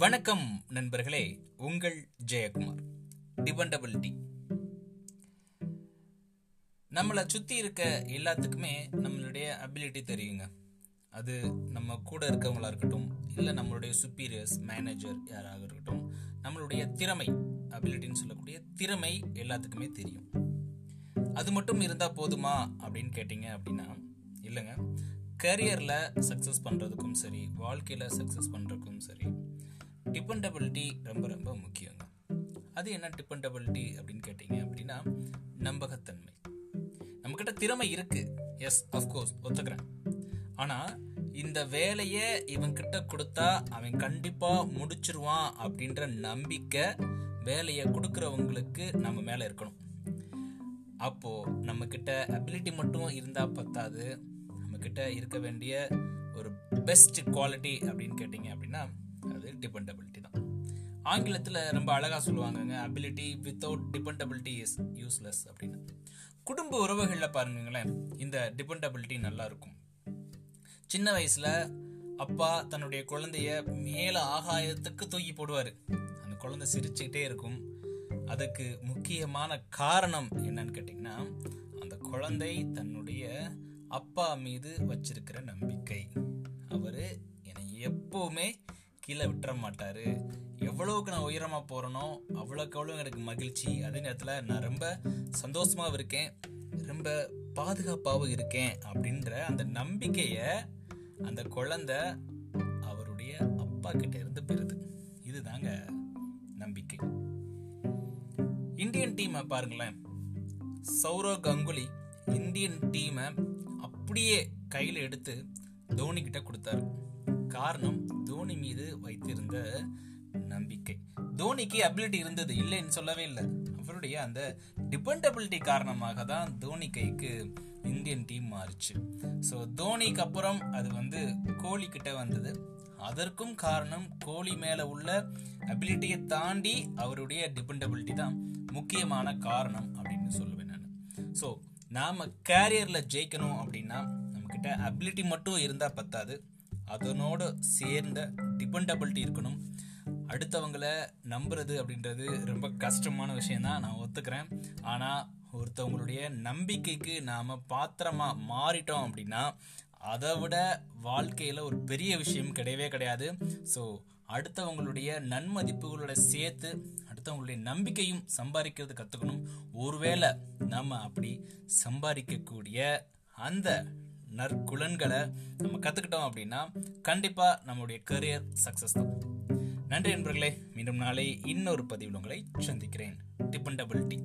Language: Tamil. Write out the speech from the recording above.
வணக்கம் நண்பர்களே உங்கள் ஜெயக்குமார் டிபெண்டபிலிட்டி நம்மளை சுத்தி இருக்க எல்லாத்துக்குமே நம்மளுடைய அபிலிட்டி தெரியுங்க. அது நம்ம கூட இருக்கவங்களா இருக்கட்டும் இல்லை நம்மளுடைய சுப்பீரியர்ஸ் மேனேஜர் யாராக இருக்கட்டும் நம்மளுடைய திறமை அபிலிட்டின்னு சொல்லக்கூடிய திறமை எல்லாத்துக்குமே தெரியும். அது மட்டும் இருந்தால் போதுமா அப்படின்னு கேட்டிங்க அப்படின்னா இல்லைங்க. கரியரில் சக்ஸஸ் பண்ணுறதுக்கும் சரி வாழ்க்கையில் சக்ஸஸ் பண்ணுறதுக்கும் சரி டிபெண்டபிலிட்டி ரொம்ப ரொம்ப முக்கியங்க. அது என்ன டிபெண்டபிலிட்டி அப்படின்னு கேட்டிங்க அப்படின்னா நம்பகத்தன்மை. நம்மக்கிட்ட திறமை இருக்கு. எஸ் அஃப்கோர்ஸ் ஒத்துக்கிறேன். ஆனால் இந்த வேலையை இவன்கிட்ட கொடுத்தா அவன் கண்டிப்பாக முடிச்சிருவான் அப்படின்ற நம்பிக்கை வேலையை கொடுக்குறவங்களுக்கு நம்ம மேலே இருக்கணும். அப்போது நம்மக்கிட்ட அபிலிட்டி மட்டும் இருந்தால் பத்தாது. நம்மக்கிட்ட இருக்க வேண்டிய ஒரு பெஸ்ட் குவாலிட்டி அப்படின்னு கேட்டிங்க அப்படின்னா அது டிபெண்டபிலிட்டி ஆங்கிலத்தில் ரொம்ப அழகாக சொல்லுவாங்கங்க ability without dependability is useless அப்படின்னு. குடும்ப உறவுகளில் பாருங்களேன் இந்த டிபெண்டபிலிட்டி நல்லா இருக்கும் சின்ன வயசில் அப்பா தன்னுடைய குழந்தைய மேலே ஆகாயத்துக்கு தூக்கி போடுவார். அந்த குழந்தை சிரிச்சுக்கிட்டே இருக்கும். அதுக்கு முக்கியமான காரணம் என்னன்னு கேட்டிங்கன்னா அந்த குழந்தை தன்னுடைய அப்பா மீது வச்சிருக்கிற நம்பிக்கை. அவர் என்னை எப்போவுமே கீழே விட்டுற மாட்டார். எவ்வளவுக்கு நான் உயரமாக போகிறேனோ அவ்வளோக்கு அவ்வளோ எனக்கு மகிழ்ச்சி. அதே நேரத்தில் நான் ரொம்ப சந்தோஷமாகவும் இருக்கேன். ரொம்ப பாதுகாப்பாகவும் இருக்கேன் அப்படின்ற அந்த நம்பிக்கையை அந்த குழந்தை அவருடைய அப்பா கிட்ட இருந்து பெறுது. இதுதாங்க நம்பிக்கை. இந்தியன் டீமை பாருங்களேன். சௌரவ் கங்குலி இந்தியன் டீமை அப்படியே கையில் எடுத்து தோனி கிட்ட கொடுத்தாரு. காரணம் தோனி மீது வைத்திருந்த நம்பிக்கை. தோனிக்கு அபிலிட்டி இருந்தது இல்லைன்னு சொல்லவே இல்லை. அவருடைய அந்த டிபெண்டபிலிட்டி காரணமாக தான் தோனி கைக்கு இந்தியன் டீம் மாறுச்சு. ஸோ தோனிக்கு அப்புறம் அது வந்து கோலி கிட்ட வந்தது. அதற்கும் காரணம் கோலி மேல உள்ள அபிலிட்டியை தாண்டி அவருடைய டிபெண்டபிலிட்டி தான் முக்கியமான காரணம் அப்படின்னு சொல்லுவேன் நான். ஸோ நாம் கேரியரில் ஜெயிக்கணும் அப்படின்னா நம்மக்கிட்ட அபிலிட்டி மட்டும் இருந்தால் பத்தாது. அதனோடு சேர்ந்த டிபெண்டபிலிட்டி இருக்கணும். அடுத்தவங்களை நம்புறது அப்படின்றது ரொம்ப கஷ்டமான விஷயந்தான் நான் ஒத்துக்கிறேன். ஆனால் ஒருத்தவங்களுடைய நம்பிக்கைக்கு நாம் பாத்திரமாக மாறிட்டோம் அப்படின்னா அதை விட வாழ்க்கையில் ஒரு பெரிய விஷயம் கிடையவே கிடையாது. ஸோ அடுத்தவங்களுடைய நன்மதிப்புகளோட சேர்த்து அடுத்தவங்களுடைய நம்பிக்கையும் சம்பாதிக்கிறது கற்றுக்கணும் ஒருவேளை நம்ம அப்படி சம்பாதிக்கக்கூடிய அந்த நற்குலன்களை நம்ம கற்றுக்கிட்டோம் அப்படின்னா கண்டிப்பாக நம்மளுடைய கரியர் சக்ஸஸ் தான். நன்றி நண்பர்களே மீண்டும் நாளை இன்னொரு பதிவில் உங்களை சந்திக்கிறேன். டிபெண்டபிலிட்டி